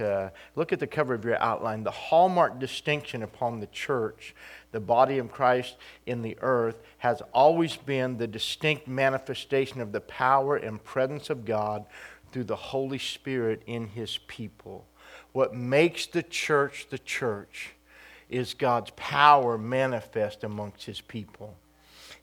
uh, look at the cover of your outline. The hallmark distinction upon the church, the body of Christ in the earth, has always been the distinct manifestation of the power and presence of God through the Holy Spirit in His people. What makes the church the church is God's power manifest amongst His people.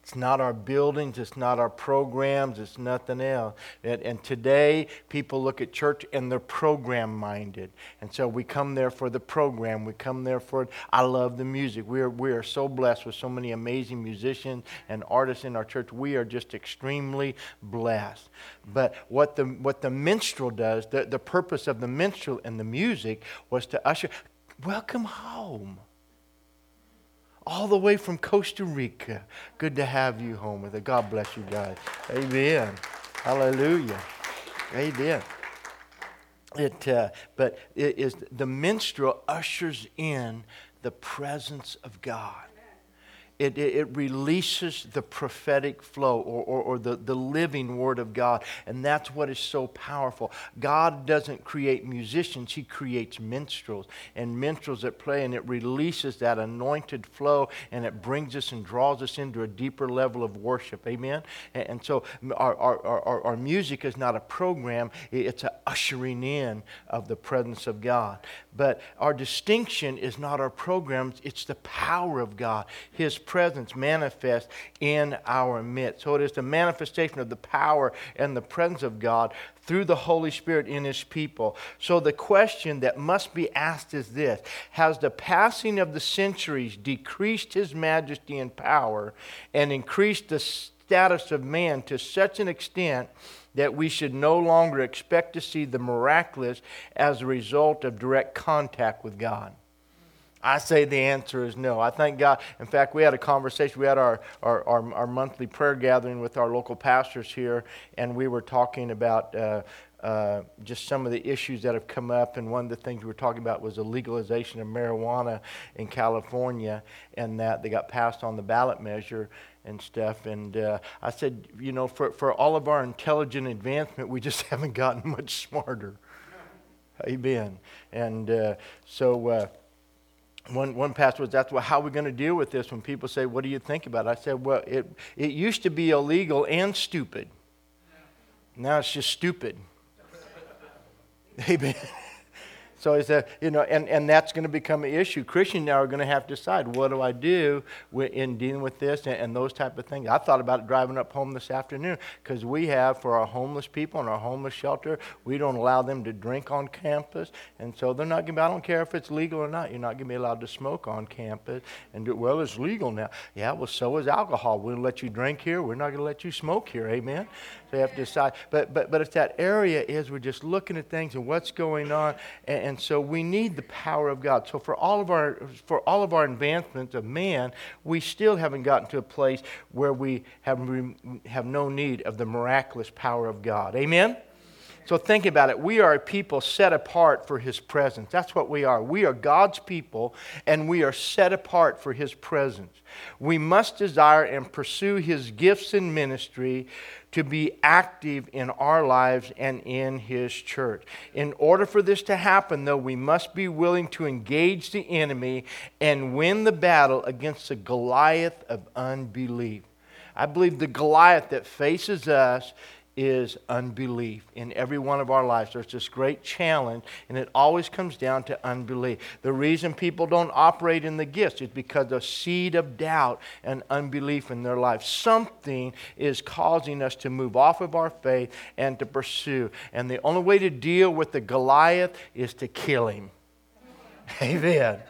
It's not our buildings, it's not our programs, it's nothing else. And, and, today, people look at church and they're program minded. And so we come there for the program. We come there for, it. I love the music. We are, we are so blessed with so many amazing musicians and artists in our church. We are just extremely blessed. But what the, what the minstrel does, the, the purpose of the minstrel and the music was to usher, welcome home all the way from Costa Rica. Good to have you home with us. God bless you guys. Amen. Hallelujah. Amen. It, uh, but it is the minstrel ushers in the presence of God it, it, it, releases the prophetic flow or, or, or, the, the living word of God. And that's what is so powerful. God doesn't create musicians, He creates minstrels and minstrels that play, and it releases that anointed flow and it brings us and draws us into a deeper level of worship. Amen? And, and so our, our, our, our music is not a program, it's an ushering in of the presence of God. But our distinction is not our programs, it's the power of God. His presence manifest in our midst. So it is the manifestation of the power and the presence of God through the Holy Spirit in His people. So the question that must be asked is this Has the passing of the centuries decreased His majesty and power and increased the status of man to such an extent? that we should no longer expect to see the miraculous as a result of direct contact with God? I say the answer is no. I thank God. In fact, we had a conversation. We had our, our, our, our monthly prayer gathering with our local pastors here, and we were talking about uh, uh, just some of the issues that have come up. And one of the things we were talking about was the legalization of marijuana in California, and that they got passed on the ballot measure and stuff. And uh, I said, you know, for, for all of our intelligent advancement, we just haven't gotten much smarter. Amen. And uh, so uh, one, one pastor was asked, well, how are we going to deal with this when people say, what do you think about it? I said, well, it, it used to be illegal and stupid. Now it's just stupid. Amen. So he said, you know, and, and that's going to become an issue. Christians now are going to have to decide what do I do in dealing with this and, and those type of things. I thought about driving up home this afternoon because we have for our homeless people in our homeless shelter, we don't allow them to drink on campus, and so they're not going to. I don't care if it's legal or not. You're not going to be allowed to smoke on campus. And do, well, it's legal now. Yeah, well, so is alcohol. We'll let you drink here. We're not going to let you smoke here. Amen. So you have to decide. But but but if that area is, we're just looking at things and what's going on, and, and and so we need the power of God. So for all of our for all of our advancement of man, we still haven't gotten to a place where we have have no need of the miraculous power of God. Amen. So think about it. We are a people set apart for His presence. That's what we are. We are God's people, and we are set apart for His presence. We must desire and pursue His gifts and ministry to be active in our lives and in His church. In order for this to happen, though, we must be willing to engage the enemy and win the battle against the Goliath of unbelief. I believe the Goliath that faces us is unbelief in every one of our lives. There's this great challenge, and it always comes down to unbelief. The reason people don't operate in the gifts is because of seed of doubt and unbelief in their life. Something is causing us to move off of our faith and to pursue. And the only way to deal with the Goliath is to kill him. Amen.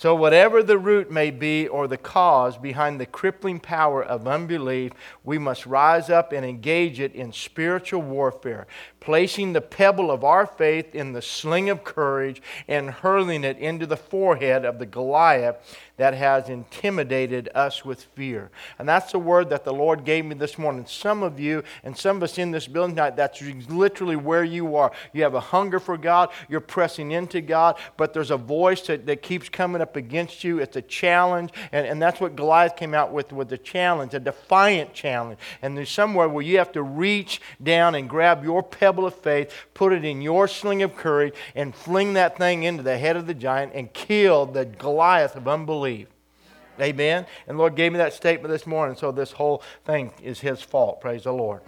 So, whatever the root may be or the cause behind the crippling power of unbelief, we must rise up and engage it in spiritual warfare, placing the pebble of our faith in the sling of courage and hurling it into the forehead of the Goliath that has intimidated us with fear. And that's the word that the Lord gave me this morning. Some of you and some of us in this building tonight, that's literally where you are. You have a hunger for God, you're pressing into God, but there's a voice that, that keeps coming up against you. It's a challenge, and, and that's what Goliath came out with, with the challenge, a defiant challenge. And there's somewhere where you have to reach down and grab your pebble of faith, put it in your sling of courage, and fling that thing into the head of the giant and kill the Goliath of unbelief. Amen. And Lord gave me that statement this morning, so this whole thing is His fault. Praise the Lord.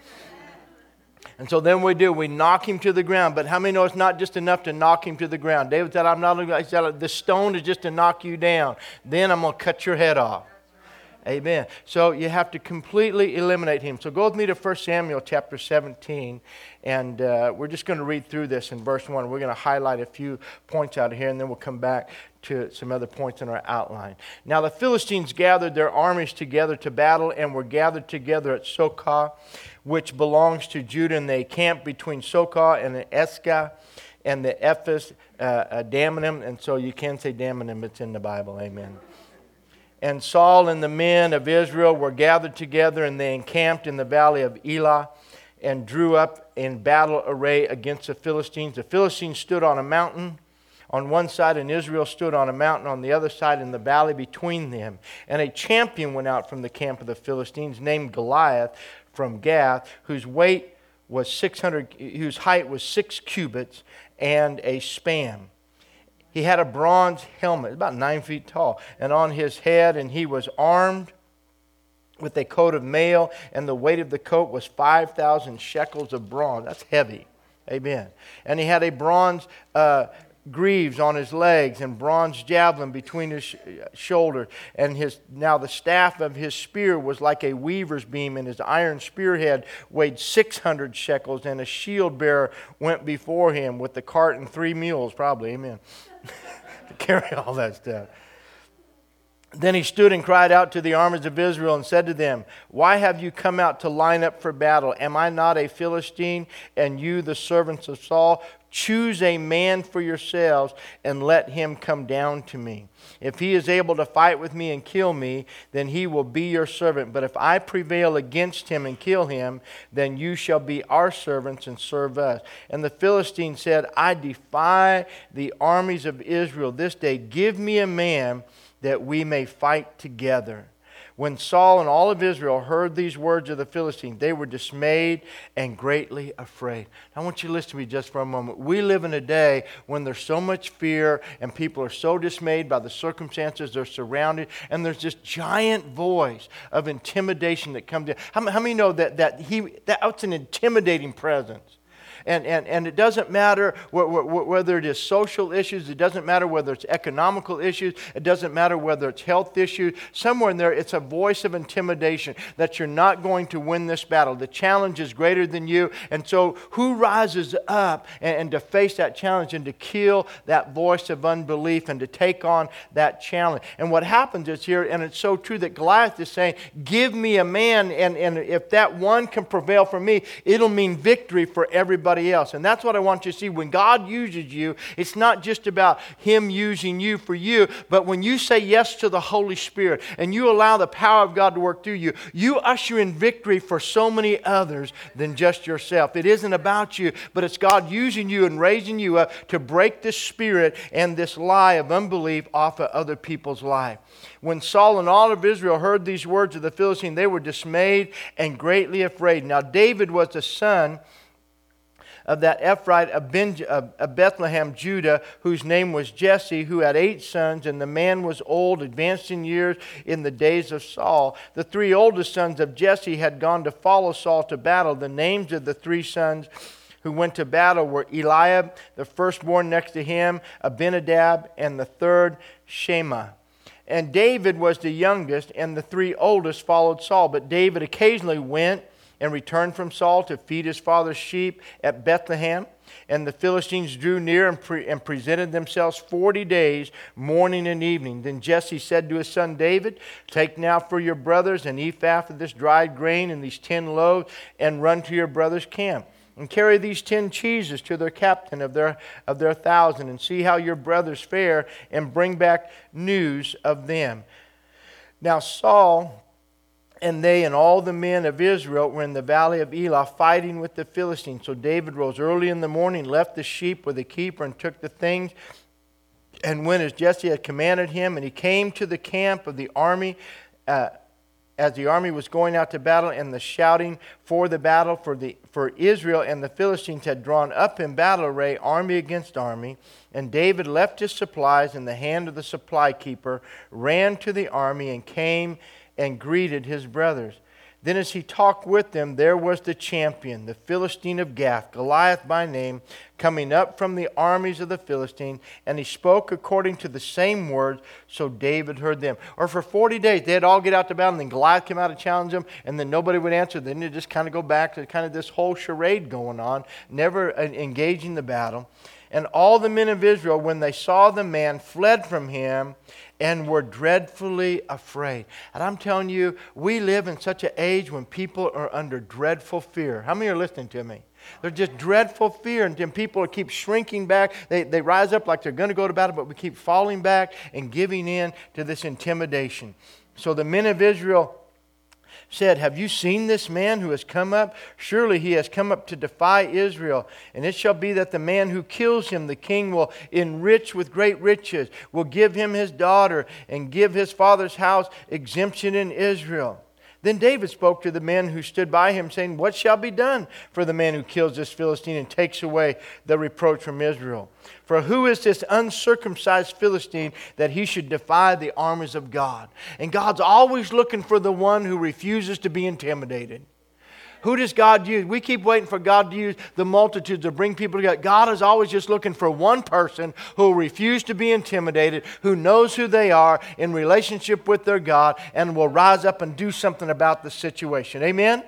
And so then we do, we knock him to the ground. But how many know it's not just enough to knock him to the ground? David said, I'm not, I said, the stone is just to knock you down. Then I'm going to cut your head off. Amen. So you have to completely eliminate him. So go with me to 1 Samuel chapter 17, and uh, we're just going to read through this in verse 1. We're going to highlight a few points out of here, and then we'll come back to some other points in our outline. Now the Philistines gathered their armies together to battle and were gathered together at Socoh, which belongs to Judah, and they camped between Socoh and Escah and the Ephes uh, uh, Dammim, and so you can say Dammim, it's in the Bible. Amen. And Saul and the men of Israel were gathered together, and they encamped in the valley of Elah and drew up in battle array against the Philistines. The Philistines stood on a mountain on one side, and Israel stood on a mountain on the other side in the valley between them. And a champion went out from the camp of the Philistines named Goliath from Gath, whose weight was 600, whose height was six cubits and a span. He had a bronze helmet, about nine feet tall, and on his head, and he was armed with a coat of mail, and the weight of the coat was 5,000 shekels of bronze. That's heavy. Amen. And he had a bronze uh, greaves on his legs and bronze javelin between his sh- shoulders and his now the staff of his spear was like a weaver's beam and his iron spearhead weighed 600 shekels and a shield bearer went before him with the cart and three mules probably amen to carry all that stuff then he stood and cried out to the armies of Israel and said to them, Why have you come out to line up for battle? Am I not a Philistine, and you the servants of Saul? Choose a man for yourselves and let him come down to me. If he is able to fight with me and kill me, then he will be your servant. But if I prevail against him and kill him, then you shall be our servants and serve us. And the Philistine said, I defy the armies of Israel this day. Give me a man that we may fight together. When Saul and all of Israel heard these words of the Philistines, they were dismayed and greatly afraid. I want you to listen to me just for a moment. We live in a day when there's so much fear and people are so dismayed by the circumstances they're surrounded, and there's this giant voice of intimidation that comes in. How, how many know that, that he, that that's an intimidating presence? And, and, and it doesn't matter whether it is social issues, it doesn't matter whether it's economical issues, it doesn't matter whether it's health issues. Somewhere in there, it's a voice of intimidation that you're not going to win this battle. The challenge is greater than you. And so, who rises up and, and to face that challenge and to kill that voice of unbelief and to take on that challenge? And what happens is here, and it's so true that Goliath is saying, Give me a man, and, and if that one can prevail for me, it'll mean victory for everybody somebody else. And that's what I want you to see. When God uses you, it's not just about Him using you for you, but when you say yes to the Holy Spirit and you allow the power of God to work through you, you usher in victory for so many others than just yourself. It isn't about you, but it's God using you and raising you up to break this spirit and this lie of unbelief off of other people's life. When Saul and all of Israel heard these words of the Philistine, they were dismayed and greatly afraid. Now, David was the son of that Ephraim of, of Bethlehem, Judah, whose name was Jesse, who had eight sons, and the man was old, advanced in years in the days of Saul. The three oldest sons of Jesse had gone to follow Saul to battle. The names of the three sons who went to battle were Eliab, the firstborn next to him, Abinadab, and the third, Shema. And David was the youngest, and the three oldest followed Saul. But David occasionally went and returned from Saul to feed his father's sheep at Bethlehem. And the Philistines drew near and, pre- and, presented themselves 40 days, morning and evening. Then Jesse said to his son David, Take now for your brothers an ephah of this dried grain and these ten loaves, and run to your brother's camp. and carry these ten cheeses to their captain of their, of their thousand, and see how your brothers fare, and bring back news of them. Now Saul and they and all the men of Israel were in the valley of Elah fighting with the Philistines. So David rose early in the morning, left the sheep with the keeper, and took the things and went as Jesse had commanded him. And he came to the camp of the army. Uh, as the army was going out to battle and the shouting for the battle for, the, for Israel and the Philistines had drawn up in battle array, army against army. And David left his supplies in the hand of the supply keeper, ran to the army, and came and greeted his brothers. Then, as he talked with them, there was the champion, the Philistine of Gath, Goliath by name, coming up from the armies of the Philistine, and he spoke according to the same words, so David heard them. Or for 40 days, they'd all get out to battle, and then Goliath came out to challenge them, and then nobody would answer. Then they just kind of go back to kind of this whole charade going on, never uh, engaging the battle. And all the men of Israel, when they saw the man, fled from him and were dreadfully afraid. And I'm telling you, we live in such an age when people are under dreadful fear. How many are listening to me? They're just dreadful fear, and then people keep shrinking back. They, they rise up like they're going to go to battle, but we keep falling back and giving in to this intimidation. So the men of Israel said, Have you seen this man who has come up? Surely he has come up to defy Israel. And it shall be that the man who kills him, the king will enrich with great riches, will give him his daughter, and give his father's house exemption in Israel. Then David spoke to the men who stood by him, saying, What shall be done for the man who kills this Philistine and takes away the reproach from Israel? For who is this uncircumcised Philistine that he should defy the armies of God? And God's always looking for the one who refuses to be intimidated. Who does God use? We keep waiting for God to use the multitudes to bring people together. God is always just looking for one person who will refuse to be intimidated, who knows who they are in relationship with their God, and will rise up and do something about the situation. Amen?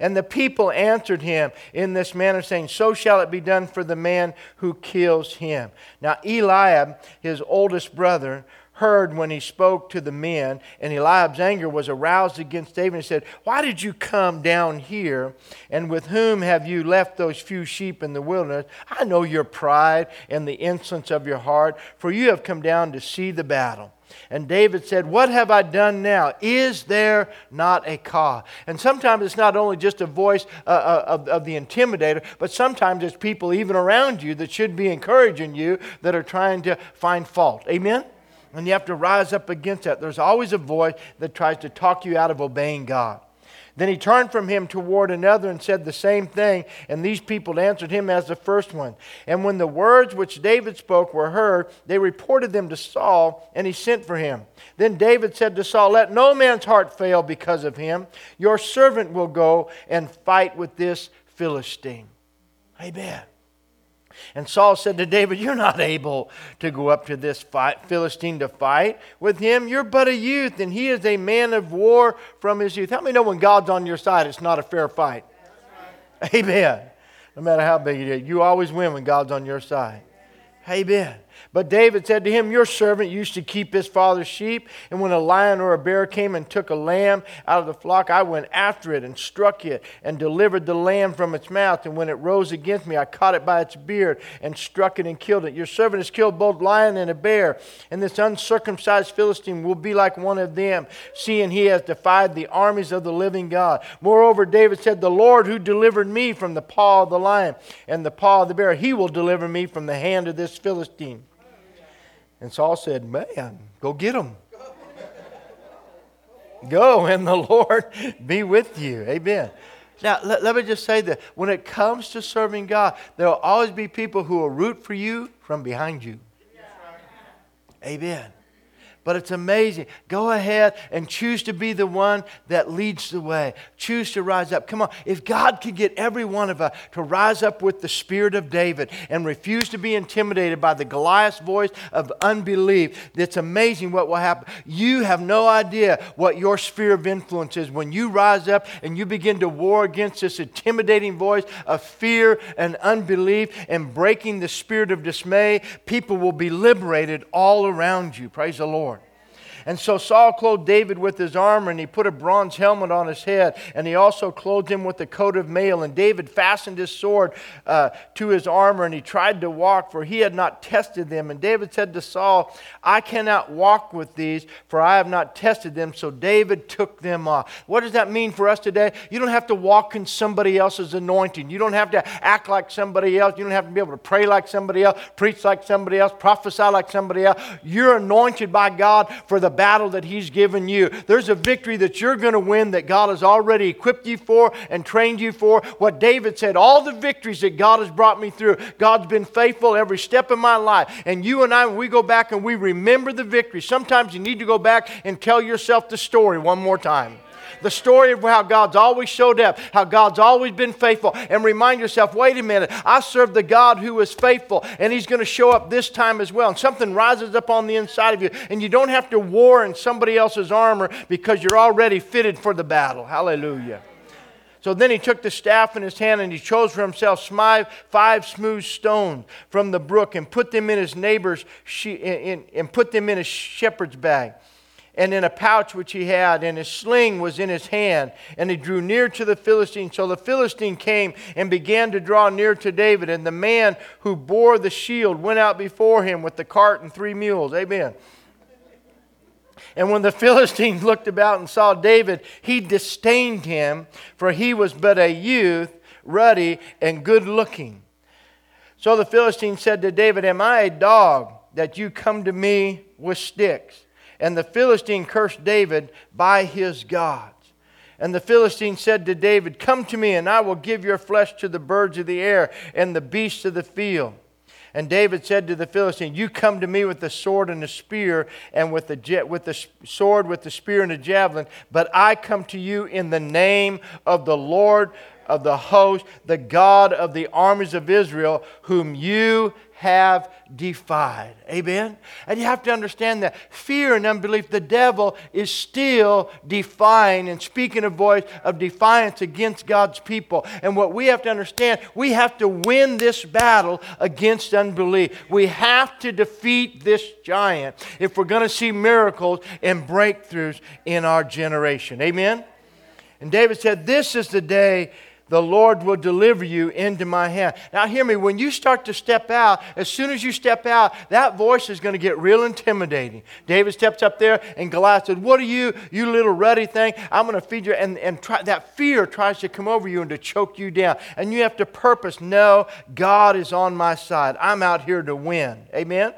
And the people answered him in this manner, saying, So shall it be done for the man who kills him. Now, Eliab, his oldest brother, heard when he spoke to the men, and Eliab's anger was aroused against David. And he said, Why did you come down here? And with whom have you left those few sheep in the wilderness? I know your pride and the insolence of your heart, for you have come down to see the battle. And David said, What have I done now? Is there not a cause? And sometimes it's not only just a voice uh, uh of, of the intimidator, but sometimes it's people even around you that should be encouraging you that are trying to find fault. Amen? And you have to rise up against that. There's always a voice that tries to talk you out of obeying God. Then he turned from him toward another and said the same thing, and these people answered him as the first one. And when the words which David spoke were heard, they reported them to Saul, and he sent for him. Then David said to Saul, Let no man's heart fail because of him. Your servant will go and fight with this Philistine. Amen. And Saul said to David, You're not able to go up to this fight, Philistine to fight with him. You're but a youth, and he is a man of war from his youth. How me know when God's on your side, it's not a fair fight? Amen. No matter how big it is, you always win when God's on your side. Amen. But David said to him, Your servant used to keep his father's sheep, and when a lion or a bear came and took a lamb out of the flock, I went after it and struck it and delivered the lamb from its mouth. And when it rose against me, I caught it by its beard and struck it and killed it. Your servant has killed both lion and a bear, and this uncircumcised Philistine will be like one of them, seeing he has defied the armies of the living God. Moreover, David said, The Lord who delivered me from the paw of the lion and the paw of the bear, he will deliver me from the hand of this Philistine. And Saul said, Man, go get them. go, and the Lord be with you. Amen. Now, let, let, me just say that when it comes to serving God, there will always be people who will root for you from behind you. Amen. But it's amazing. Go ahead and choose to be the one that leads the way. Choose to rise up. Come on. If God could get every one of us to rise up with the spirit of David and refuse to be intimidated by the Goliath's voice of unbelief, it's amazing what will happen. You have no idea what your sphere of influence is when you rise up and you begin to war against this intimidating voice of fear and unbelief and breaking the spirit of dismay. People will be liberated all around you. Praise the Lord. And so Saul clothed David with his armor, and he put a bronze helmet on his head, and he also clothed him with a coat of mail. And David fastened his sword uh, to his armor, and he tried to walk, for he had not tested them. And David said to Saul, I cannot walk with these, for I have not tested them. So David took them off. What does that mean for us today? You don't have to walk in somebody else's anointing. You don't have to act like somebody else. You don't have to be able to pray like somebody else, preach like somebody else, prophesy like somebody else. You're anointed by God for the battle that He's given you. There's a victory that you're going to win that God has already equipped you for and trained you for. What David said, all the victories that God has brought me through, God's been faithful every step of my life. And you and I, when we go back and we remember the victory, sometimes you need to go back and tell yourself the story one more time the story of how God's always showed up, how God's always been faithful, and remind yourself wait a minute, I serve the God who is faithful, and He's going to show up this time as well. And something rises up on the inside of you, and you don't have to war in somebody else's armor because you're already fitted for the battle. Hallelujah. So then he took the staff in his hand and he chose for himself five smooth stones from the brook and put them in his neighbor's and put them in his shepherd's bag and in a pouch which he had, and his sling was in his hand. And he drew near to the Philistine. So the Philistine came and began to draw near to David. And the man who bore the shield went out before him with the cart and three mules. Amen. And when the Philistine looked about and saw David, he disdained him, for he was but a youth, ruddy and good looking. So the Philistine said to David, Am I a dog that you come to me with sticks? And the Philistine cursed David by his gods. And the Philistine said to David, Come to me, and I will give your flesh to the birds of the air and the beasts of the field. And David said to the Philistine, You come to me with the sword and the spear, and with the, with the sword, with the spear and the javelin, but I come to you in the name of the Lord of the host, the God of the armies of Israel, whom you have defied. Amen? And you have to understand that fear and unbelief, the devil is still defying and speaking a voice of defiance against God's people. And what we have to understand, we have to win this battle against unbelief. We have to defeat this giant if we're going to see miracles and breakthroughs in our generation. Amen? And David said, This is the day the Lord will deliver you into my hand. Now, hear me, when you start to step out, as soon as you step out, that voice is going to get real intimidating. David steps up there, and Goliath said, What are you, you little ruddy thing? I'm going to feed you. And, and try, that fear tries to come over you and to choke you down. And you have to purpose, No, God is on my side. I'm out here to win. Amen?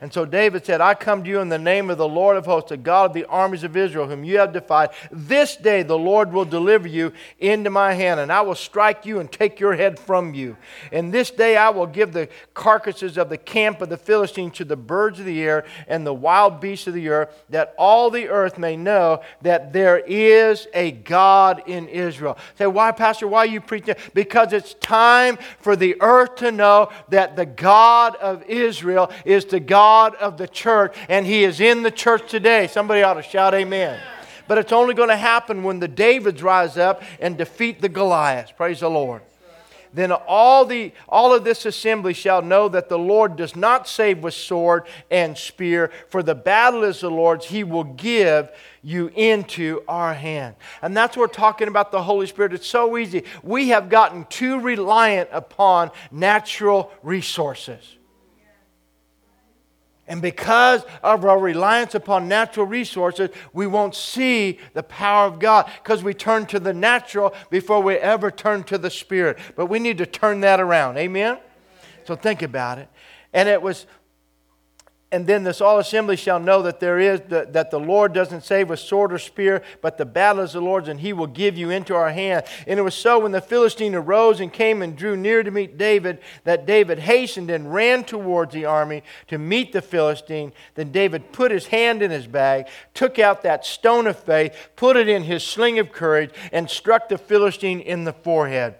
And so David said, I come to you in the name of the Lord of hosts, the God of the armies of Israel, whom you have defied. This day the Lord will deliver you into my hand, and I will strike you and take your head from you. And this day I will give the carcasses of the camp of the Philistines to the birds of the air and the wild beasts of the earth, that all the earth may know that there is a God in Israel. Say, why, Pastor? Why are you preaching? Because it's time for the earth to know that the God of Israel is the God God of the church, and He is in the church today. Somebody ought to shout amen. But it's only going to happen when the Davids rise up and defeat the Goliaths. Praise the Lord. Then all, the, all of this assembly shall know that the Lord does not save with sword and spear, for the battle is the Lord's. He will give you into our hand. And that's what we're talking about the Holy Spirit. It's so easy. We have gotten too reliant upon natural resources. And because of our reliance upon natural resources, we won't see the power of God because we turn to the natural before we ever turn to the Spirit. But we need to turn that around. Amen? So think about it. And it was and then this all assembly shall know that there is the, that the Lord doesn't save with sword or spear, but the battle is the Lord's, and He will give you into our hand. And it was so when the Philistine arose and came and drew near to meet David, that David hastened and ran towards the army to meet the Philistine. Then David put his hand in his bag, took out that stone of faith, put it in his sling of courage, and struck the Philistine in the forehead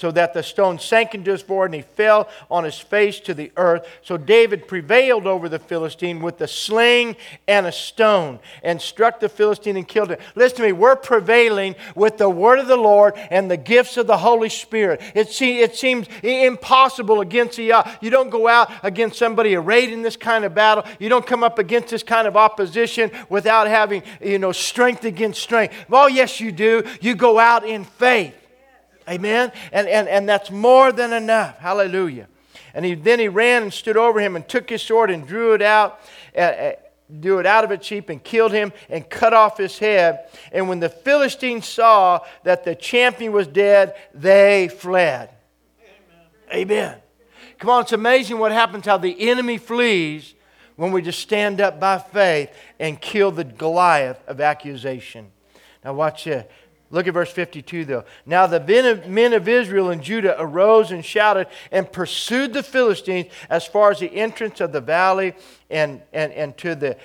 so that the stone sank into his forehead and he fell on his face to the earth. So David prevailed over the Philistine with a sling and a stone and struck the Philistine and killed him. Listen to me, we're prevailing with the word of the Lord and the gifts of the Holy Spirit. It, it seems impossible against the, uh, you don't go out against somebody arrayed in this kind of battle. You don't come up against this kind of opposition without having, you know, strength against strength. Oh, yes, you do. You go out in faith. Amen? And, and, and that's more than enough. Hallelujah. And he, then he ran and stood over him and took his sword and drew it out, uh, drew it out of its sheath and killed him and cut off his head. And when the Philistines saw that the champion was dead, they fled. Amen. Amen. Come on, it's amazing what happens how the enemy flees when we just stand up by faith and kill the Goliath of accusation. Now, watch this. Look at verse 52, though. Now the men of Israel and Judah arose and shouted and pursued the Philistines as far as the entrance of the valley and, and, and to the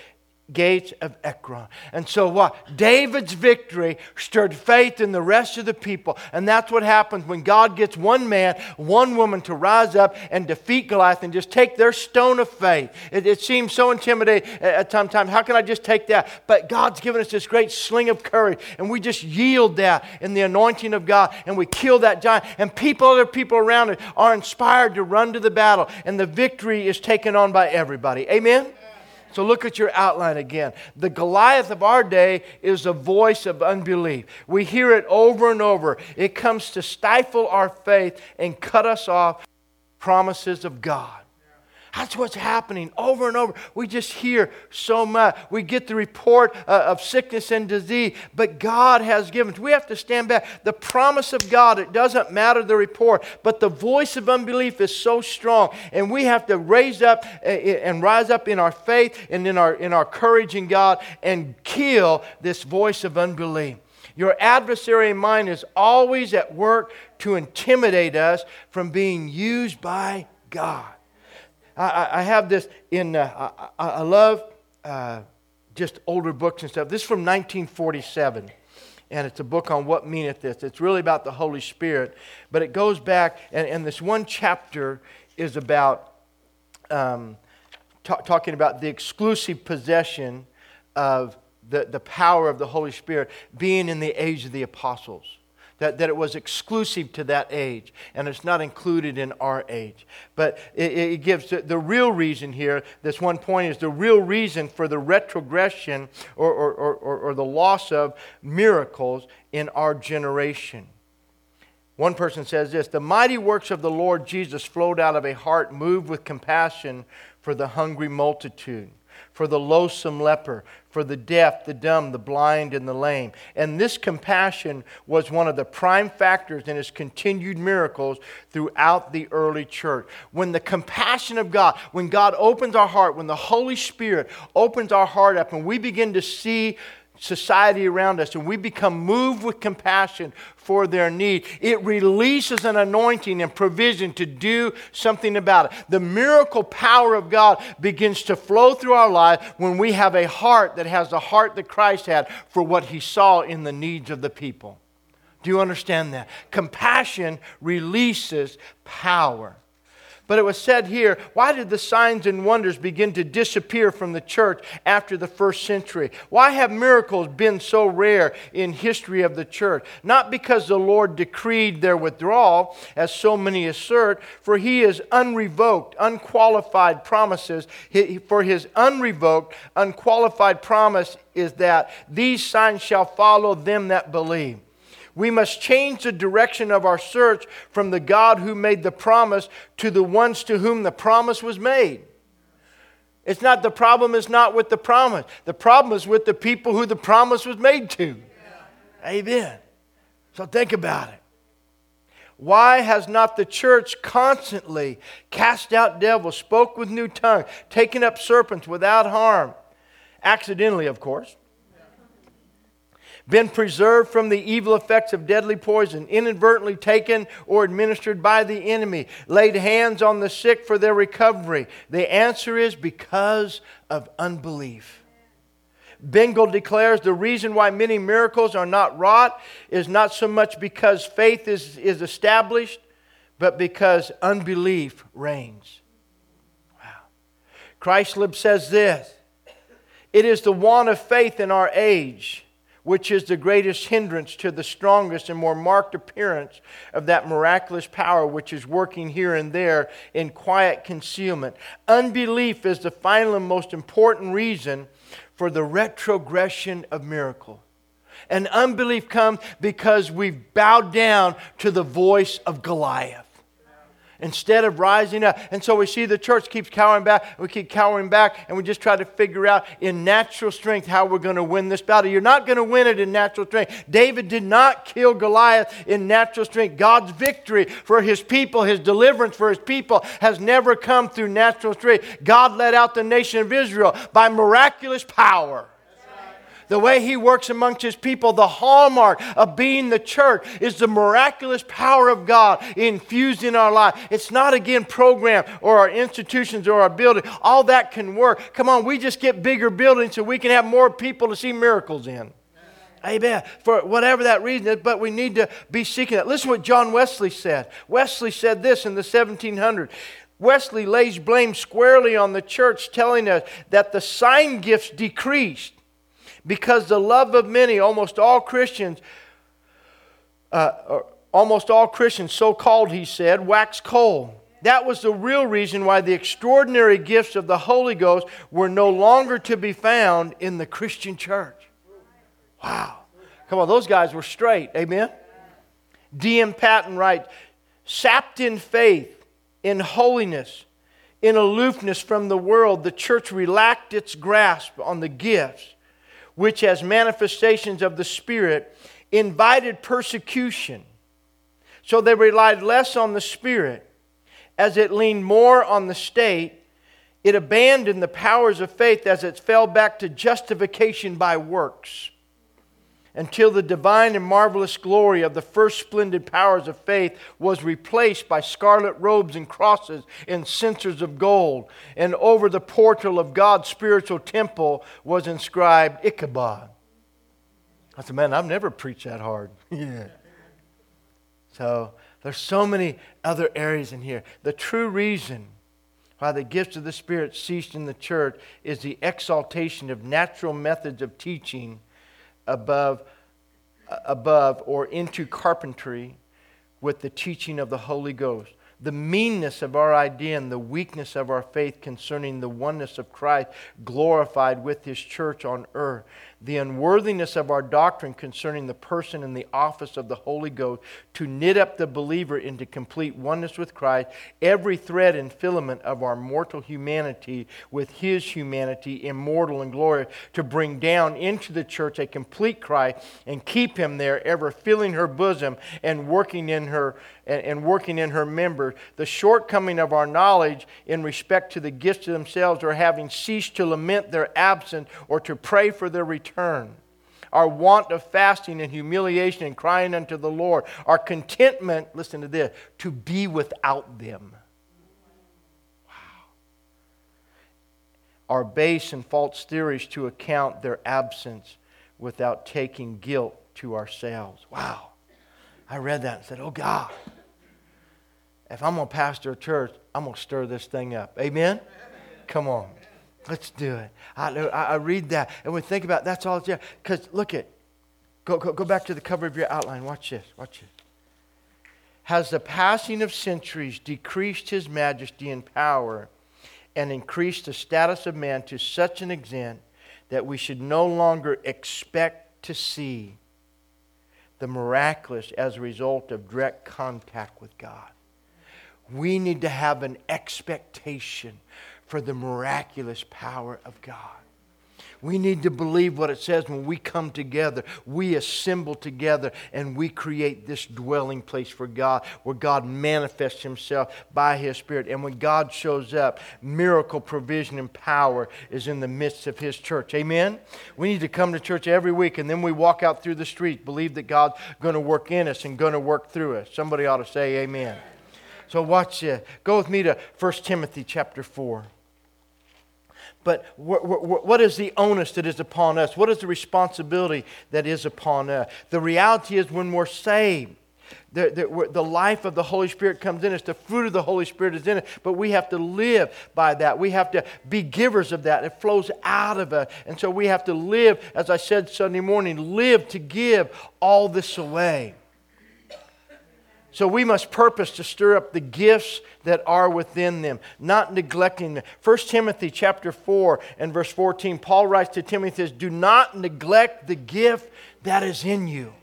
gates of Ekron. And so what? David's victory stirred faith in the rest of the people. And that's what happens when God gets one man, one woman to rise up and defeat Goliath and just take their stone of faith. It, it seems so intimidating at some time. How can I just take that? But God's given us this great sling of courage and we just yield that in the anointing of God and we kill that giant. And people, other people around it are inspired to run to the battle and the victory is taken on by everybody. Amen? So look at your outline again. The Goliath of our day is a voice of unbelief. We hear it over and over. It comes to stifle our faith and cut us off promises of God. That's what's happening over and over. We just hear so much. We get the report uh, of sickness and disease, but God has given. We have to stand back. The promise of God, it doesn't matter the report, but the voice of unbelief is so strong, and we have to raise up uh, and rise up in our faith and in our, in our courage in God and kill this voice of unbelief. Your adversary mind is always at work to intimidate us from being used by God. I, I have this in, uh, I, I, love uh, just older books and stuff. This is from 1947, and it's a book on what meaneth this. It's really about the Holy Spirit, but it goes back, and, and this one chapter is about um, t- talking about the exclusive possession of the, the power of the Holy Spirit being in the age of the apostles that, that it was exclusive to that age and it's not included in our age. But it, it gives the, the, real reason here, this one point is the real reason for the retrogression or, or, or, or the loss of miracles in our generation. One person says this The mighty works of the Lord Jesus flowed out of a heart moved with compassion for the hungry multitude for the loathsome leper, for the deaf, the dumb, the blind, and the lame. And this compassion was one of the prime factors in his continued miracles throughout the early church. When the compassion of God, when God opens our heart, when the Holy Spirit opens our heart up, and we begin to see society around us and we become moved with compassion for their need, it releases an anointing and provision to do something about it. The miracle power of God begins to flow through our life when we have a heart that has the heart that Christ had for what he saw in the needs of the people. Do you understand that? Compassion releases power. But it was said here, why did the signs and wonders begin to disappear from the church after the first century? Why have miracles been so rare in history of the church? Not because the Lord decreed their withdrawal, as so many assert, for he is unrevoked, unqualified promises. For his unrevoked, unqualified promise is that these signs shall follow them that believe. We must change the direction of our search from the God who made the promise to the ones to whom the promise was made. It's not the problem is not with the promise. The problem is with the people who the promise was made to. Amen. So think about it. Why has not the church constantly cast out devils, spoke with new tongues, taken up serpents without harm? Accidentally, of course been preserved from the evil effects of deadly poison, inadvertently taken or administered by the enemy, laid hands on the sick for their recovery? The answer is because of unbelief. Bengel declares the reason why many miracles are not wrought is not so much because faith is, is established but because unbelief reigns. Wow. Christ says this It is the want of faith in our age which is the greatest hindrance to the strongest and more marked appearance of that miraculous power which is working here and there in quiet concealment. Unbelief is the final and most important reason for the retrogression of miracle. And unbelief comes because we've bowed down to the voice of Goliath instead of rising up. And so we see the church keeps cowering back. We keep cowering back, and we just try to figure out in natural strength how we're going to win this battle. You're not going to win it in natural strength. David did not kill Goliath in natural strength. God's victory for his people, his deliverance for his people, has never come through natural strength. God led out the nation of Israel by miraculous power the way He works amongst His people, the hallmark of being the church is the miraculous power of God infused in our life. It's not, again, program or our institutions or our building. All that can work. Come on, we just get bigger buildings so we can have more people to see miracles in. Amen. For whatever that reason is, but we need to be seeking that. Listen what John Wesley said. Wesley said this in the 1700s. Wesley lays blame squarely on the church, telling us that the sign gifts decreased because the love of many, almost all Christians, uh, almost all Christians, so called, he said, wax cold. That was the real reason why the extraordinary gifts of the Holy Ghost were no longer to be found in the Christian church. Wow. Come on, those guys were straight. Amen? D.M. Panton writes Sapped in faith, in holiness, in aloofness from the world, the church relaxed its grasp on the gifts which as manifestations of the Spirit invited persecution. So they relied less on the Spirit. As it leaned more on the state, it abandoned the powers of faith as it fell back to justification by works until the divine and marvelous glory of the first splendid powers of faith was replaced by scarlet robes and crosses and censers of gold. And over the portal of God's spiritual temple was inscribed Ichabod. I said, man, I've never preached that hard. yeah. So there's so many other areas in here. The true reason why the gifts of the Spirit ceased in the church is the exaltation of natural methods of teaching above, above or into carpentry with the teaching of the Holy Ghost the meanness of our idea and the weakness of our faith concerning the oneness of Christ glorified with his church on earth, the unworthiness of our doctrine concerning the person and the office of the Holy Ghost to knit up the believer into complete oneness with Christ, every thread and filament of our mortal humanity with his humanity, immortal and glorious, to bring down into the church a complete Christ and keep him there, ever filling her bosom and working in her and, and working in her members, the shortcoming of our knowledge in respect to the gifts themselves, or having ceased to lament their absence or to pray for their return our want of fasting and humiliation and crying unto the Lord, our contentment, listen to this, to be without them. Wow. Our base and false theories to account their absence without taking guilt to ourselves. Wow. I read that and said, Oh God, if I'm going to pastor a church, I'm going to stir this thing up. Amen? Come on. Let's do it. I, I, read that and we think about that's all. Yeah, because look at, go, go, go back to the cover of your outline. Watch this. Watch this. Has the passing of centuries decreased his majesty and power and increased the status of man to such an extent that we should no longer expect to see the miraculous as a result of direct contact with God? We need to have an expectation for the miraculous power of God. We need to believe what it says when we come together, we assemble together, and we create this dwelling place for God where God manifests Himself by His Spirit. And when God shows up, miracle, provision, and power is in the midst of His church. Amen? We need to come to church every week, and then we walk out through the street, believe that God's going to work in us and going to work through us. Somebody ought to say, Amen. So watch it. Go with me to 1 Timothy chapter 4. But what is the onus that is upon us? What is the responsibility that is upon us? The reality is when we're saved, the, the, the life of the Holy Spirit comes in us. The fruit of the Holy Spirit is in it. But we have to live by that. We have to be givers of that. It flows out of us. And so we have to live, as I said Sunday morning, live to give all this away. So we must purpose to stir up the gifts that are within them, not neglecting them. 1 Timothy chapter 4 and verse 14, Paul writes to Timothy, says, Do not neglect the gift that is in you.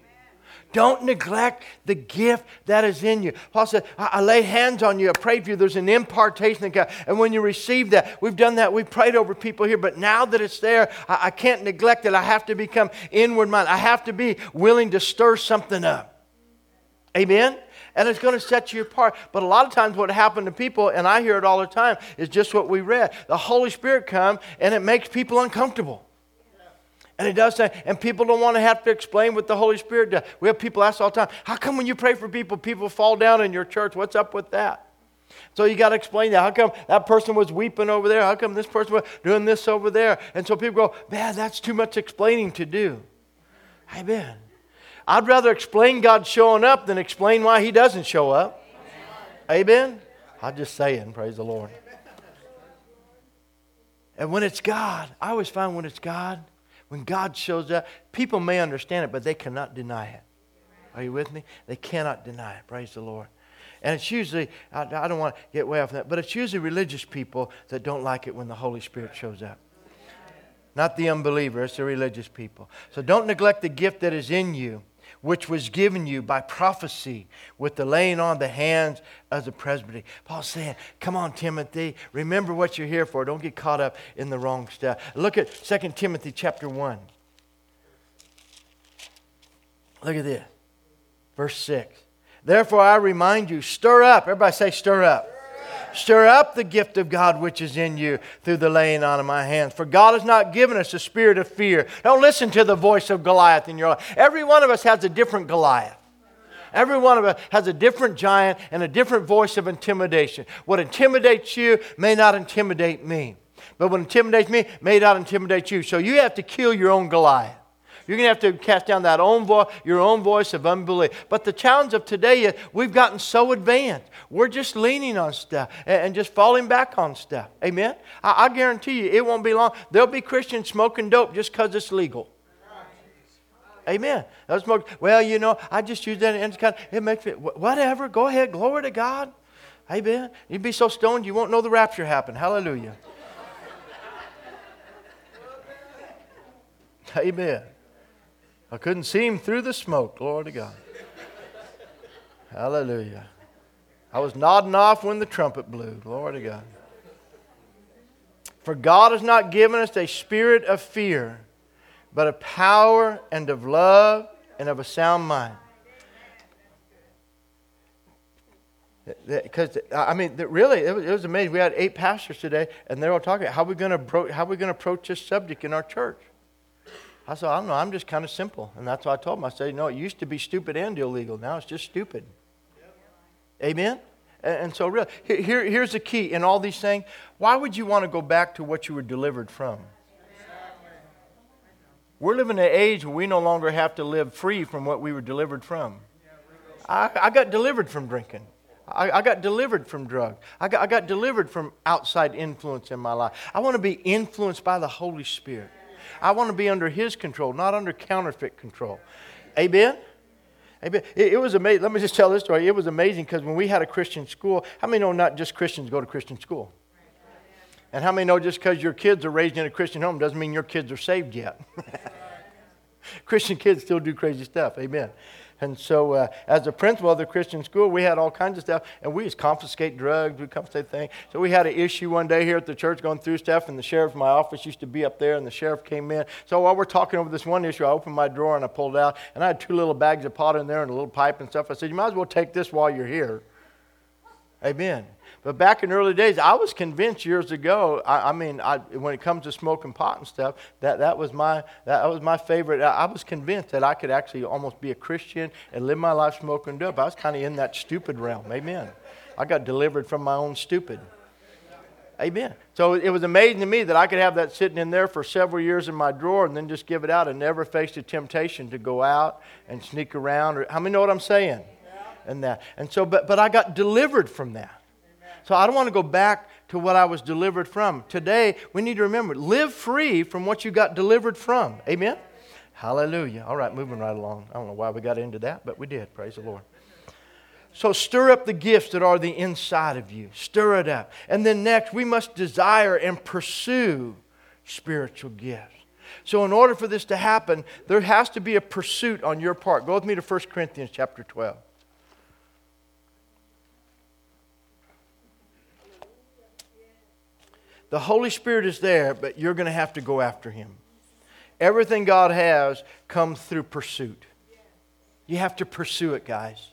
Don't neglect the gift that is in you. Paul said, I, I lay hands on you, I prayed for you. There's an impartation of God. And when you receive that, we've done that, we've prayed over people here, but now that it's there, I, I can't neglect it. I have to become inward minded. I have to be willing to stir something up. Amen? And it's going to set you apart. But a lot of times, what happened to people, and I hear it all the time, is just what we read. The Holy Spirit comes and it makes people uncomfortable. And it does that, and people don't want to have to explain what the Holy Spirit does. We have people ask all the time, How come when you pray for people, people fall down in your church? What's up with that? So you got to explain that. How come that person was weeping over there? How come this person was doing this over there? And so people go, Man, that's too much explaining to do. Amen. I'd rather explain God showing up than explain why He doesn't show up. Amen? I'm just saying, praise the Lord. And when it's God, I always find when it's God, when God shows up, people may understand it, but they cannot deny it. Are you with me? They cannot deny it. Praise the Lord. And it's usually, I, I don't want to get way off that, but it's usually religious people that don't like it when the Holy Spirit shows up. Not the unbeliever, it's the religious people. So don't neglect the gift that is in you which was given you by prophecy with the laying on the hands of the presbytery. Paul's saying, Come on, Timothy, remember what you're here for. Don't get caught up in the wrong stuff. Look at 2 Timothy chapter 1. Look at this. Verse 6. Therefore, I remind you, stir up. Everybody say, stir up. Stir up the gift of God which is in you through the laying on of my hands. For God has not given us a spirit of fear. Don't listen to the voice of Goliath in your life. Every one of us has a different Goliath. Every one of us has a different giant and a different voice of intimidation. What intimidates you may not intimidate me. But what intimidates me may not intimidate you. So you have to kill your own Goliath. You're going to have to cast down that own voice, your own voice of unbelief. But the challenge of today is we've gotten so advanced. We're just leaning on stuff and, just falling back on stuff. Amen? I, I guarantee you, it won't be long. There'll be Christians smoking dope just because it's legal. Amen. Smoke, well, you know, I just use that and kind of, it makes me, whatever, go ahead, glory to God. Amen. You'd be so stoned you won't know the rapture happened. Hallelujah. Amen. I couldn't see him through the smoke. Glory to God. Hallelujah. I was nodding off when the trumpet blew. Glory to God. For God has not given us a spirit of fear, but of power and of love and of a sound mind. Because I mean, really, it was, it was, amazing. We had eight pastors today, and they're all talking. How are we going to how we going to approach this subject in our church? I said, I don't know, I'm just kind of simple. And that's what I told him. I said, you know, it used to be stupid and illegal. Now it's just stupid. Yep. Amen? And, and, so, really, here, here's the key in all these things. Why would you want to go back to what you were delivered from? We're living in an age where we no longer have to live free from what we were delivered from. I, I got delivered from drinking. I, I, got delivered from drugs. I got, I got delivered from outside influence in my life. I want to be influenced by the Holy Spirit. I want to be under His control, not under counterfeit control. Amen? Amen. It, it was amazing. Let me just tell this story. It was amazing because when we had a Christian school, how many know not just Christians go to Christian school? And how many know just because your kids are raised in a Christian home doesn't mean your kids are saved yet? Christian kids still do crazy stuff. Amen. And so, uh, as a principal of the Christian school, we had all kinds of stuff, and we just confiscate drugs, we confiscate things. So, we had an issue one day here at the church going through stuff, and the sheriff, my office used to be up there, and the sheriff came in. So, while we're talking over this one issue, I opened my drawer and I pulled out, and I had two little bags of pot in there and a little pipe and stuff. I said, You might as well take this while you're here. Amen. But back in the early days, I was convinced years ago. I, I mean, I, when it comes to smoking pot and stuff, that, that was my that was my favorite. I, I was convinced that I could actually almost be a Christian and live my life smoking dope. I was kind of in that stupid realm. Amen. I got delivered from my own stupid. Amen. So it was amazing to me that I could have that sitting in there for several years in my drawer and then just give it out and never faced a temptation to go out and sneak around. How many know what I'm saying? And that. And so, but, but I got delivered from that. So I don't want to go back to what I was delivered from. Today, we need to remember live free from what you got delivered from. Amen? Hallelujah. All right, moving right along. I don't know why we got into that, but we did. Praise the Lord. So stir up the gifts that are the inside of you. Stir it up. And then next, we must desire and pursue spiritual gifts. So in order for this to happen, there has to be a pursuit on your part. Go with me to 1 Corinthians chapter 12. The Holy Spirit is there, but you're going to have to go after Him. Everything God has comes through pursuit. You have to pursue it, guys.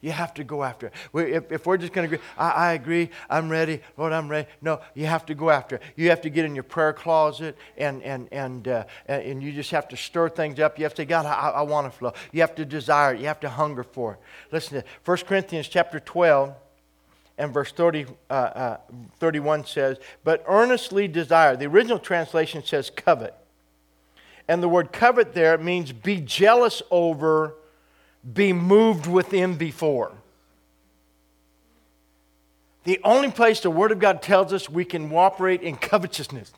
You have to go after it. If, if we're just going to agree, I, I, agree, I'm ready, Lord, I'm ready. No, you have to go after it. You have to get in your prayer closet and, and, and, uh, and you just have to stir things up. You have to say, God, I, I want to flow. You have to desire it. You have to hunger for it. Listen to 1 Corinthians chapter 12 and verse 30, uh, uh, 31 says, But earnestly desire. The original translation says covet. And the word covet there means be jealous over, be moved with envy for. The only place the Word of God tells us we can operate in covetousness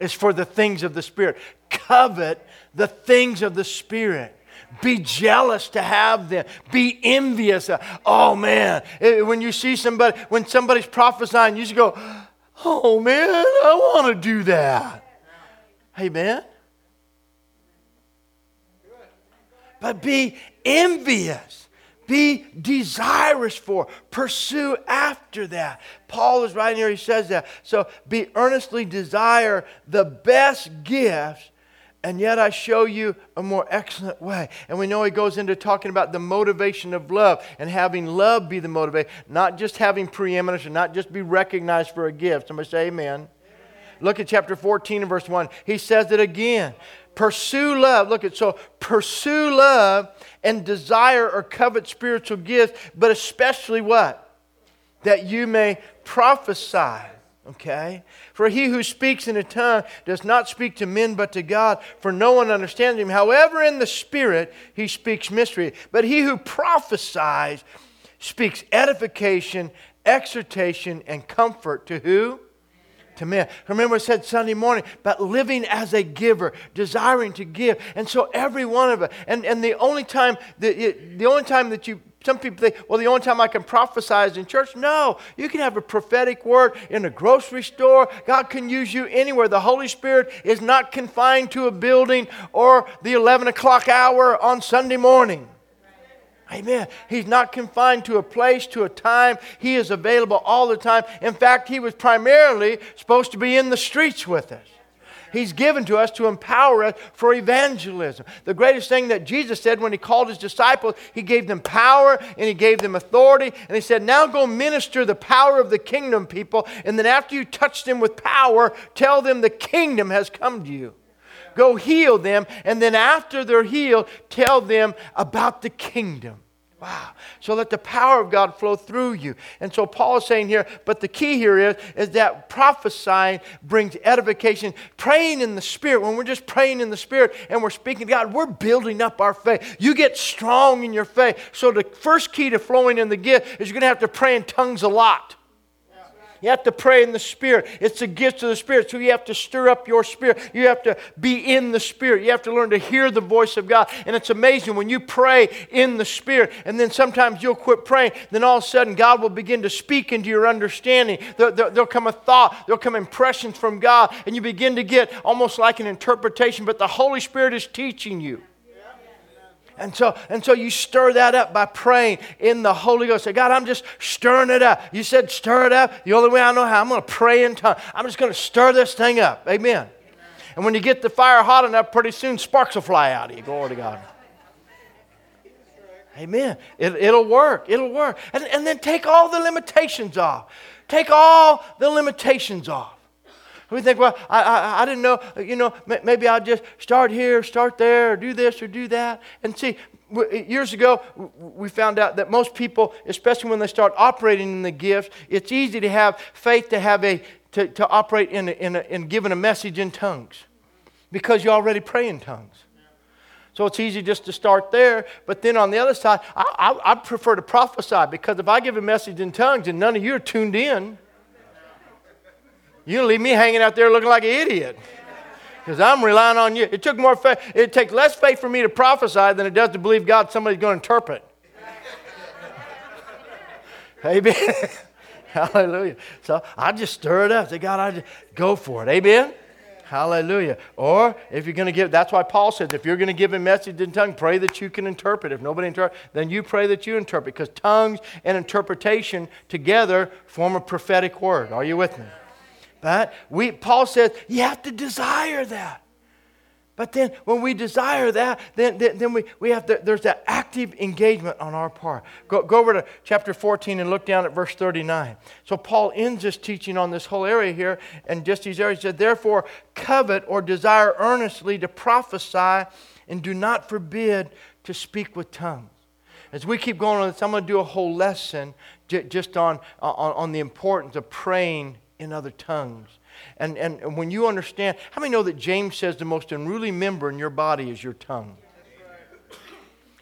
is for the things of the Spirit. Covet the things of the Spirit. Be jealous to have them. Be envious. Oh man, eh, when you see somebody, when somebody's prophesying, you just go, oh man, I want to do that. Amen. But be envious. Be desirous for. Pursue after that. Paul is writing here, he says that. So be earnestly desire the best gifts and yet I show you a more excellent way. And we know he goes into talking about the motivation of love and having love be the motivation, not just having preeminence and not just be recognized for a gift. Somebody say amen. amen. Look at chapter 14 and verse 1. He says it again. Pursue love. Look at so pursue love and desire or covet spiritual gifts, but especially what? That you may prophesy. Okay? For he who speaks in a tongue does not speak to men but to God, for no one understands him. However, in the Spirit he speaks mystery. But he who prophesies speaks edification, exhortation, and comfort to who? to men. Remember, I said Sunday morning about living as a giver, desiring to give. And so every one of us, and, and the only time that it, the only time that you some people think, well, the only time I can prophesy is in church. No, you can have a prophetic word in a grocery store. God can use you anywhere. The Holy Spirit is not confined to a building or the 11 o'clock hour on Sunday morning. Amen. He's not confined to a place, to a time. He is available all the time. In fact, he was primarily supposed to be in the streets with us. He's given to us to empower us for evangelism. The greatest thing that Jesus said when he called his disciples, he gave them power and he gave them authority. And he said, Now go minister the power of the kingdom, people. And then after you touch them with power, tell them the kingdom has come to you. Go heal them. And then after they're healed, tell them about the kingdom. Wow. So let the power of God flow through you. And so Paul is saying here, but the key here is, is that prophesying brings edification. Praying in the Spirit, when we're just praying in the Spirit and we're speaking to God, we're building up our faith. You get strong in your faith. So the first key to flowing in the gift is you're going to have to pray in tongues a lot. You have to pray in the Spirit. It's a gift of the Spirit. So you have to stir up your spirit. You have to be in the Spirit. You have to learn to hear the voice of God. And it's amazing when you pray in the Spirit, and then sometimes you'll quit praying, then all of a sudden God will begin to speak into your understanding. There, there, there'll come a thought, there'll come impressions from God, and you begin to get almost like an interpretation, but the Holy Spirit is teaching you. And so, and so you stir that up by praying in the Holy Ghost. Say, God, I'm just stirring it up. You said stir it up. The only way I know how, I'm going to pray in tongues. I'm just going to stir this thing up. Amen. Amen. And when you get the fire hot enough, pretty soon sparks will fly out of you. Glory to God. Amen. It, will work. It'll work. And, and then take all the limitations off. Take all the limitations off. We think, well, I, I, I didn't know, you know, maybe I'll just start here, start there, or do this or do that. And see, years ago, we found out that most people, especially when they start operating in the gifts, it's easy to have faith to have a to, to operate in, a, in, a, in giving a message in tongues because you already pray in tongues. So it's easy just to start there. But then on the other side, I, I, I prefer to prophesy because if I give a message in tongues and none of you are tuned in, you leave me hanging out there looking like an idiot. Because I'm relying on you. It took more faith. It takes less faith for me to prophesy than it does to believe God somebody's going to interpret. Amen. Hallelujah. So I just stir it up. Say, God, I just go for it. Amen. Hallelujah. Or if you're going to give, that's why Paul says, if you're going to give a message in tongue, pray that you can interpret. If nobody interprets, then you pray that you interpret, because tongues and interpretation together form a prophetic word. Are you with me? But we, Paul says, you have to desire that. But then when we desire that, then, then, then we, we have to, there's that active engagement on our part. Go, go over to chapter 14 and look down at verse 39. So Paul ends his teaching on this whole area here, and just these areas He said, Therefore, covet or desire earnestly to prophesy, and do not forbid to speak with tongues. As we keep going on this, I'm going to do a whole lesson just on, on, on the importance of praying in other tongues. And, and, when you understand, how many know that James says the most unruly member in your body is your tongue?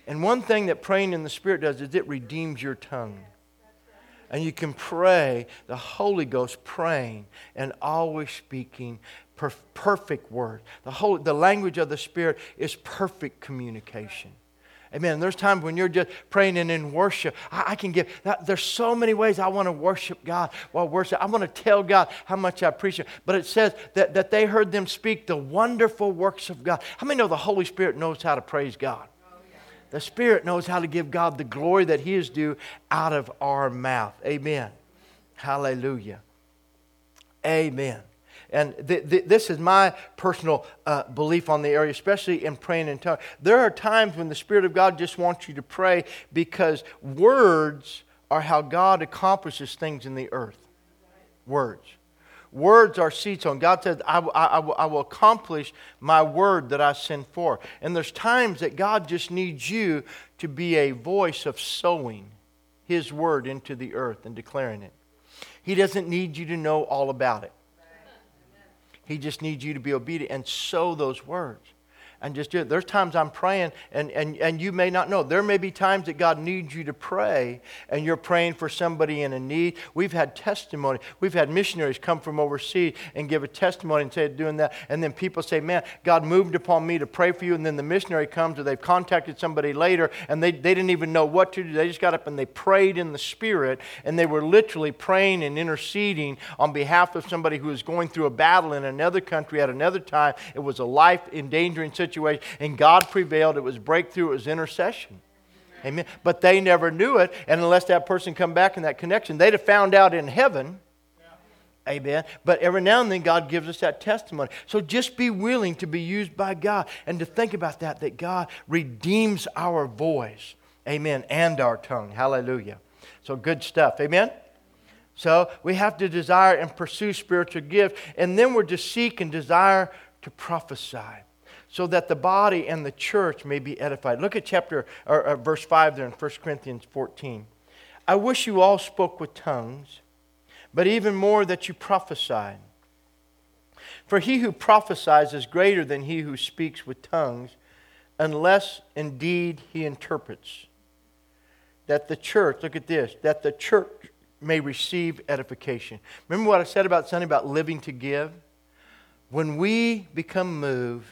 And one thing that praying in the Spirit does is it redeems your tongue. And you can pray, the Holy Ghost praying and always speaking per- perfect word. The, whole, the language of the Spirit is perfect communication. Amen. There's times when you're just praying and in worship. I, I can give, that, there's so many ways I want to worship God while worship. I want to tell God how much I appreciate But it says that, that they heard them speak the wonderful works of God. How many know the Holy Spirit knows how to praise God? The Spirit knows how to give God the glory that He is due out of our mouth. Amen. Hallelujah. Amen. And th- th- this is my personal uh, belief on the area, especially in praying in tongues. There are times when the Spirit of God just wants you to pray because words are how God accomplishes things in the earth. Words. Words are seeds on. God says, I, I, I will accomplish my word that I send forth. And there's times that God just needs you to be a voice of sowing His word into the earth and declaring it. He doesn't need you to know all about it. He just needs you to be obedient. And sow those words and just do it. There's times I'm praying, and, and, and you may not know. There may be times that God needs you to pray, and you're praying for somebody in a need. We've had testimony. We've had missionaries come from overseas and give a testimony and say, doing that. And then people say, Man, God moved upon me to pray for you. And then the missionary comes, or they've contacted somebody later, and they, they didn't even know what to do. They just got up and they prayed in the Spirit, and they were literally praying and interceding on behalf of somebody who was going through a battle in another country at another time. It was a life endangering situation situation, and God prevailed. It was breakthrough, it was intercession. Amen. But they never knew it, and unless that person come back in that connection, they'd have found out in heaven. Amen. But every now and then, God gives us that testimony. So just be willing to be used by God and to think about that, that God redeems our voice. Amen. And our tongue. Hallelujah. So good stuff. Amen. So we have to desire and pursue spiritual gifts, and then we're to seek and desire to prophesy so that the body and the church may be edified. Look at chapter or, or verse 5 there in 1 Corinthians 14. I wish you all spoke with tongues, but even more that you prophesied. For he who prophesies is greater than he who speaks with tongues, unless indeed he interprets. That the church, look at this, that the church may receive edification. Remember what I said about Sunday about living to give? When we become moved,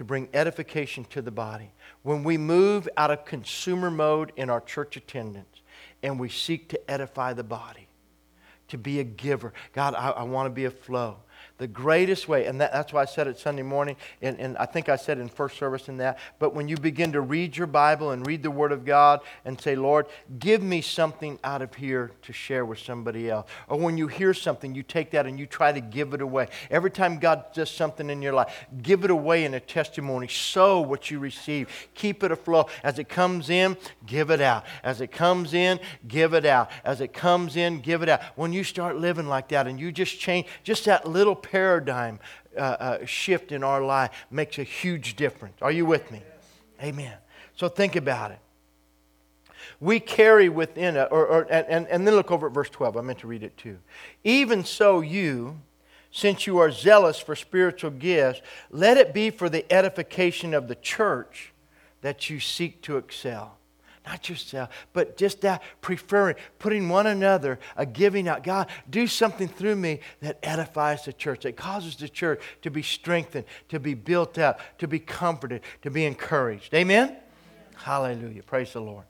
to bring edification to the body. When we move out of consumer mode in our church attendance and we seek to edify the body, to be a giver. God, I, I want to be a flow. The greatest way, and that, that's why I said it Sunday morning, and, and I think I said in first service in that, but when you begin to read your Bible and read the Word of God and say, Lord, give me something out of here to share with somebody else. Or when you hear something, you take that and you try to give it away. Every time God does something in your life, give it away in a testimony. Sow what you receive. Keep it aflow. As it comes in, give it out. As it comes in, give it out. As it comes in, give it out. When you start living like that and you just change, just that little paradigm uh, uh, shift in our life makes a huge difference. Are you with me? Amen. So think about it. We carry within it, or, or, and, and then look over at verse 12. I meant to read it too. Even so, you since you are zealous for spiritual gifts, let it be for the edification of the church that you seek to excel. Not yourself, but just that preferring, putting one another, a giving out. God, do something through me that edifies the church, that causes the church to be strengthened, to be built up, to be comforted, to be encouraged. Amen? Amen. Hallelujah. Praise the Lord.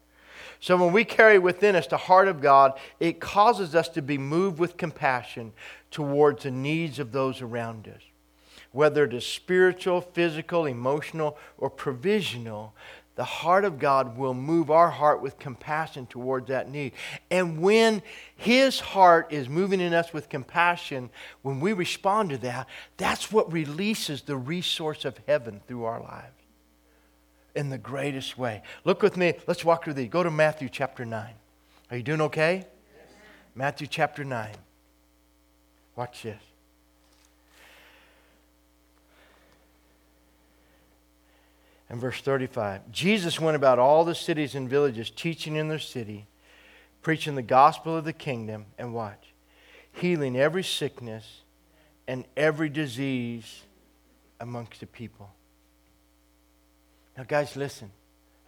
So when we carry within us the heart of God, it causes us to be moved with compassion towards the needs of those around us. Whether it is spiritual, physical, emotional, or provisional, the heart of God will move our heart with compassion towards that need. And when His heart is moving in us with compassion, when we respond to that, that's what releases the resource of heaven through our lives in the greatest way. Look with me. Let's walk through these. Go to Matthew chapter 9. Are you doing okay? Yes. Matthew chapter 9. Watch this. And verse 35 Jesus went about all the cities and villages, teaching in their city, preaching the gospel of the kingdom, and watch, healing every sickness and every disease amongst the people. Now, guys, listen.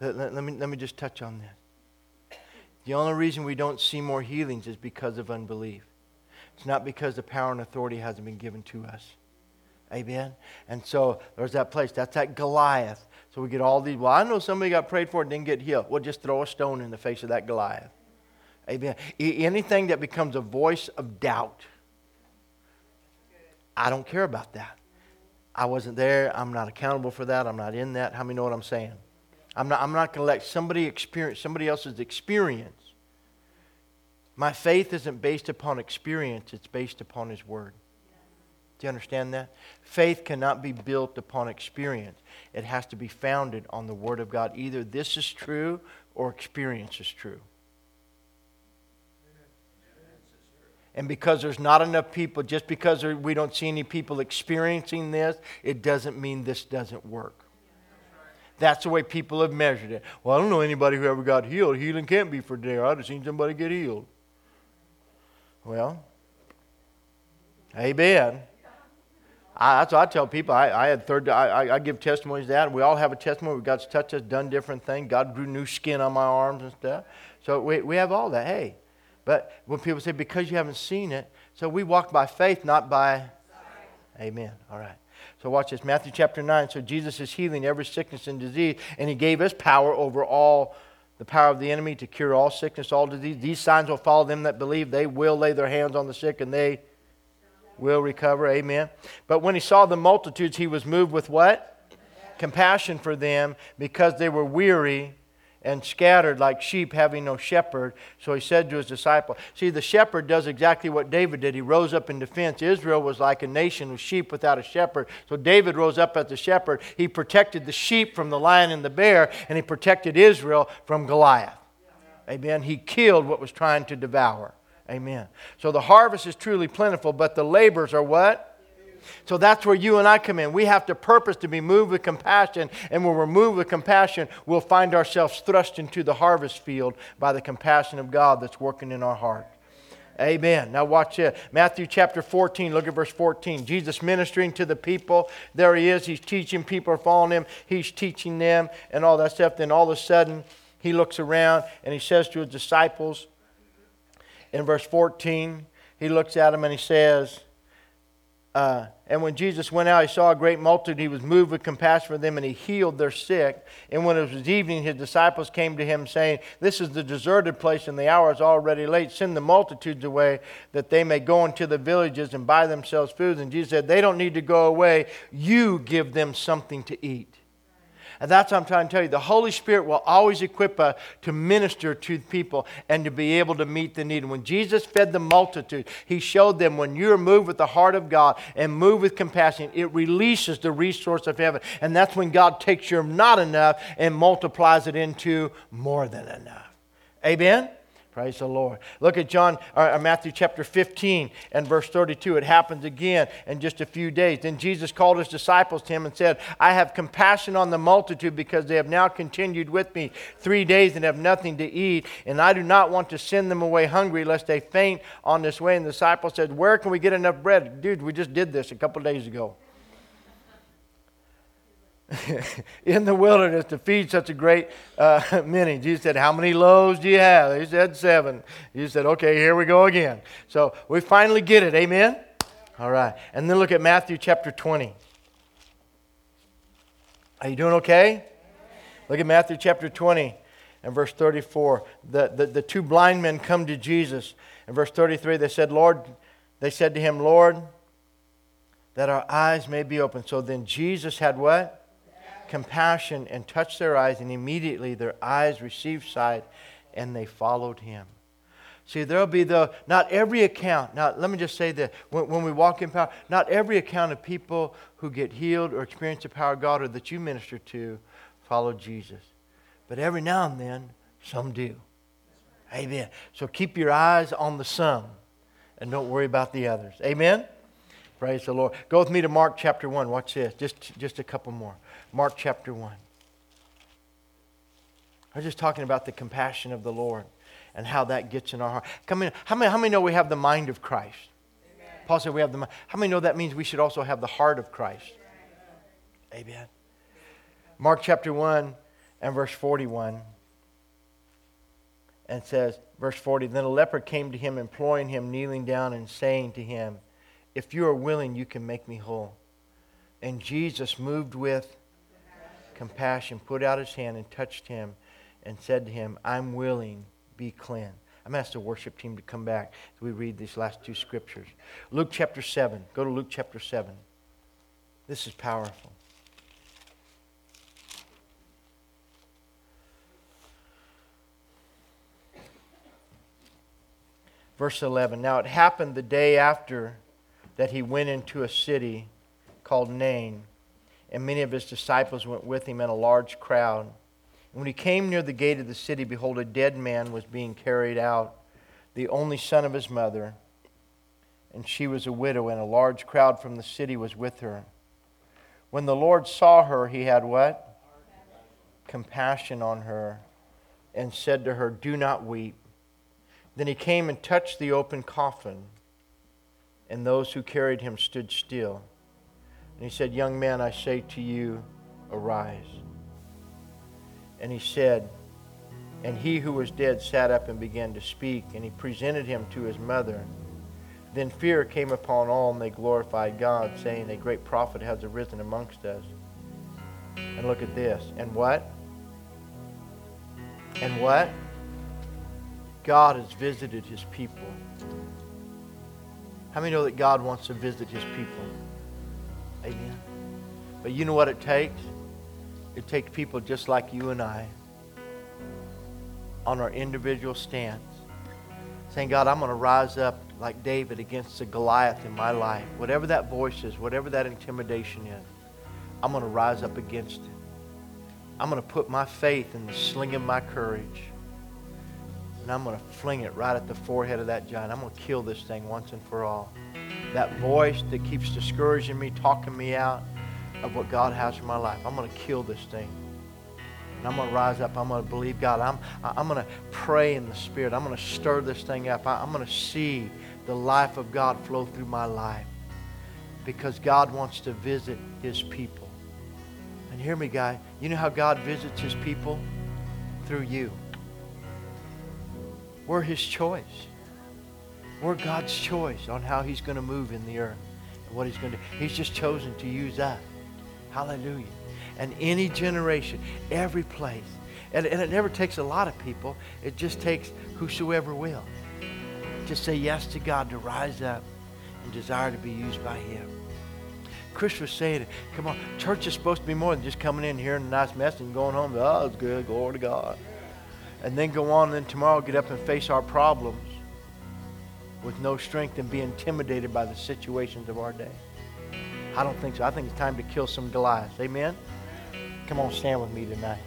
Let, let, let, me, let me just touch on this. The only reason we don't see more healings is because of unbelief. It's not because the power and authority hasn't been given to us. Amen? And so there's that place. That's that Goliath. So we get all these. Well, I know somebody got prayed for and didn't get healed. Well, just throw a stone in the face of that Goliath. Amen. Anything that becomes a voice of doubt, I don't care about that. I wasn't there. I'm not accountable for that. I'm not in that. How many know what I'm saying? I'm not, I'm not going to let somebody experience somebody else's experience. My faith isn't based upon experience, it's based upon His Word. Do you understand that? Faith cannot be built upon experience. It has to be founded on the Word of God. Either this is true or experience is true. And because there's not enough people, just because we don't see any people experiencing this, it doesn't mean this doesn't work. That's the way people have measured it. Well, I don't know anybody who ever got healed. Healing can't be for there. I'd have seen somebody get healed. Well, amen. I, that's what I tell people. I, I had third. I, I, give testimonies that we all have a testimony. God's touched us, done different things. God grew new skin on my arms and stuff. So we, we have all that. Hey, but when people say, because you haven't seen it, so we walk by faith, not by. Sorry. Amen. All right. So watch this Matthew chapter 9. So Jesus is healing every sickness and disease, and he gave us power over all the power of the enemy to cure all sickness, all disease. These signs will follow them that believe. They will lay their hands on the sick, and they will recover. Amen. But when he saw the multitudes, he was moved with what? Compassion for them because they were weary and scattered like sheep having no shepherd. So he said to his disciple, See, the shepherd does exactly what David did. He rose up in defense. Israel was like a nation of sheep without a shepherd. So David rose up as the shepherd. He protected the sheep from the lion and the bear, and he protected Israel from Goliath. Amen. He killed what was trying to devour. Amen. So the harvest is truly plentiful, but the labors are what? So that's where you and I come in. We have to purpose to be moved with compassion, and when we're moved with compassion, we'll find ourselves thrust into the harvest field by the compassion of God that's working in our heart. Amen. Now watch it. Matthew chapter 14, look at verse 14. Jesus ministering to the people. There he is. He's teaching. People are following him. He's teaching them and all that stuff. Then all of a sudden, he looks around and he says to his disciples in verse 14, he looks at him and he says, uh, and when Jesus went out, he saw a great multitude. He was moved with compassion for them, and he healed their sick. And when it was evening, his disciples came to him, saying, This is the deserted place, and the hour is already late. Send the multitudes away, that they may go into the villages and buy themselves food. And Jesus said, They don't need to go away. You give them something to eat. And that's what I'm trying to tell you. The Holy Spirit will always equip us to minister to people and to be able to meet the need. And when Jesus fed the multitude, he showed them when you're moved with the heart of God and moved with compassion, it releases the resource of heaven. And that's when God takes your not enough and multiplies it into more than enough. Amen? Praise the Lord. Look at John, or Matthew chapter 15 and verse 32. It happens again in just a few days. Then Jesus called his disciples to him and said, I have compassion on the multitude because they have now continued with me three days and have nothing to eat. And I do not want to send them away hungry lest they faint on this way. And the disciples said, Where can we get enough bread? Dude, we just did this a couple days ago. in the wilderness to feed such a great uh, many. Jesus said, How many loaves do you have? He said, Seven. He said, Okay, here we go again. So we finally get it. Amen? All right. And then look at Matthew chapter 20. Are you doing okay? Look at Matthew chapter 20 and verse 34. The, the, the two blind men come to Jesus. In verse 33, they said, Lord, they said to him, Lord, that our eyes may be open. So then Jesus had what? Compassion and touched their eyes, and immediately their eyes received sight and they followed him. See, there'll be the, not every account, now let me just say that when, when, we walk in power, not every account of people who get healed or experience the power of God or that you minister to follow Jesus. But every now and then, some do. Amen. So keep your eyes on the some and don't worry about the others. Amen? Praise the Lord. Go with me to Mark chapter 1. Watch this. Just, just a couple more. Mark chapter 1. I was just talking about the compassion of the Lord and how that gets in our heart. Come in, how, many, how many know we have the mind of Christ? Amen. Paul said we have the mind. How many know that means we should also have the heart of Christ? Amen. Amen. Mark chapter 1 and verse 41 and says, verse 40, Then a leper came to him, imploring him, kneeling down and saying to him, If you are willing, you can make me whole. And Jesus, moved with compassion, put out his hand and touched him and said to him, I'm willing, be cleansed. I'm asked the worship team to come back as we read these last two scriptures. Luke chapter 7. Go to Luke chapter 7. This is powerful. Verse 11. Now it happened the day after that he went into a city called Nain and many of his disciples went with him and a large crowd. And when he came near the gate of the city, behold, a dead man was being carried out, the only son of his mother. And she was a widow, and a large crowd from the city was with her. When the Lord saw her, he had what? Compassion on her, and said to her, Do not weep. Then he came and touched the open coffin, and those who carried him stood still. And he said, Young man, I say to you, arise. And he said, And he who was dead sat up and began to speak, and he presented him to his mother. Then fear came upon all, and they glorified God, saying, A great prophet has arisen amongst us. And look at this. And what? And what? God has visited his people. How many know that God wants to visit his people? Amen. But you know what it takes? It takes people just like you and I on our individual stance, saying, God, I'm going to rise up like David against the Goliath in my life. Whatever that voice is, whatever that intimidation is, I'm going to rise up against it. I'm going to put my faith in the sling of my courage. And I'm going to fling it right at the forehead of that giant. I'm going to kill this thing once and for all that voice that keeps discouraging me, talking me out of what God has for my life. I'm going to kill this thing. And I'm going to rise up. I'm going to believe God. I'm, I'm going to pray in the Spirit. I'm going to stir this thing up. I'm going to see the life of God flow through my life because God wants to visit his people. And hear me, guy. You know how God visits his people? Through you. We're his choice. We're God's choice on how He's going to move in the earth and what He's going to do. He's just chosen to use us. Hallelujah. And any generation, every place. And, and it never takes a lot of people, it just takes whosoever will. Just say yes to God to rise up and desire to be used by Him. Chris was saying, come on, church is supposed to be more than just coming in, hearing a nice message and going home. Oh, it's good, glory to God. And then go on and then tomorrow get up and face our problems with no strength and be intimidated by the situations of our day. I don't think so. I think it's time to kill some Goliaths. Amen? Come on, stand with me tonight.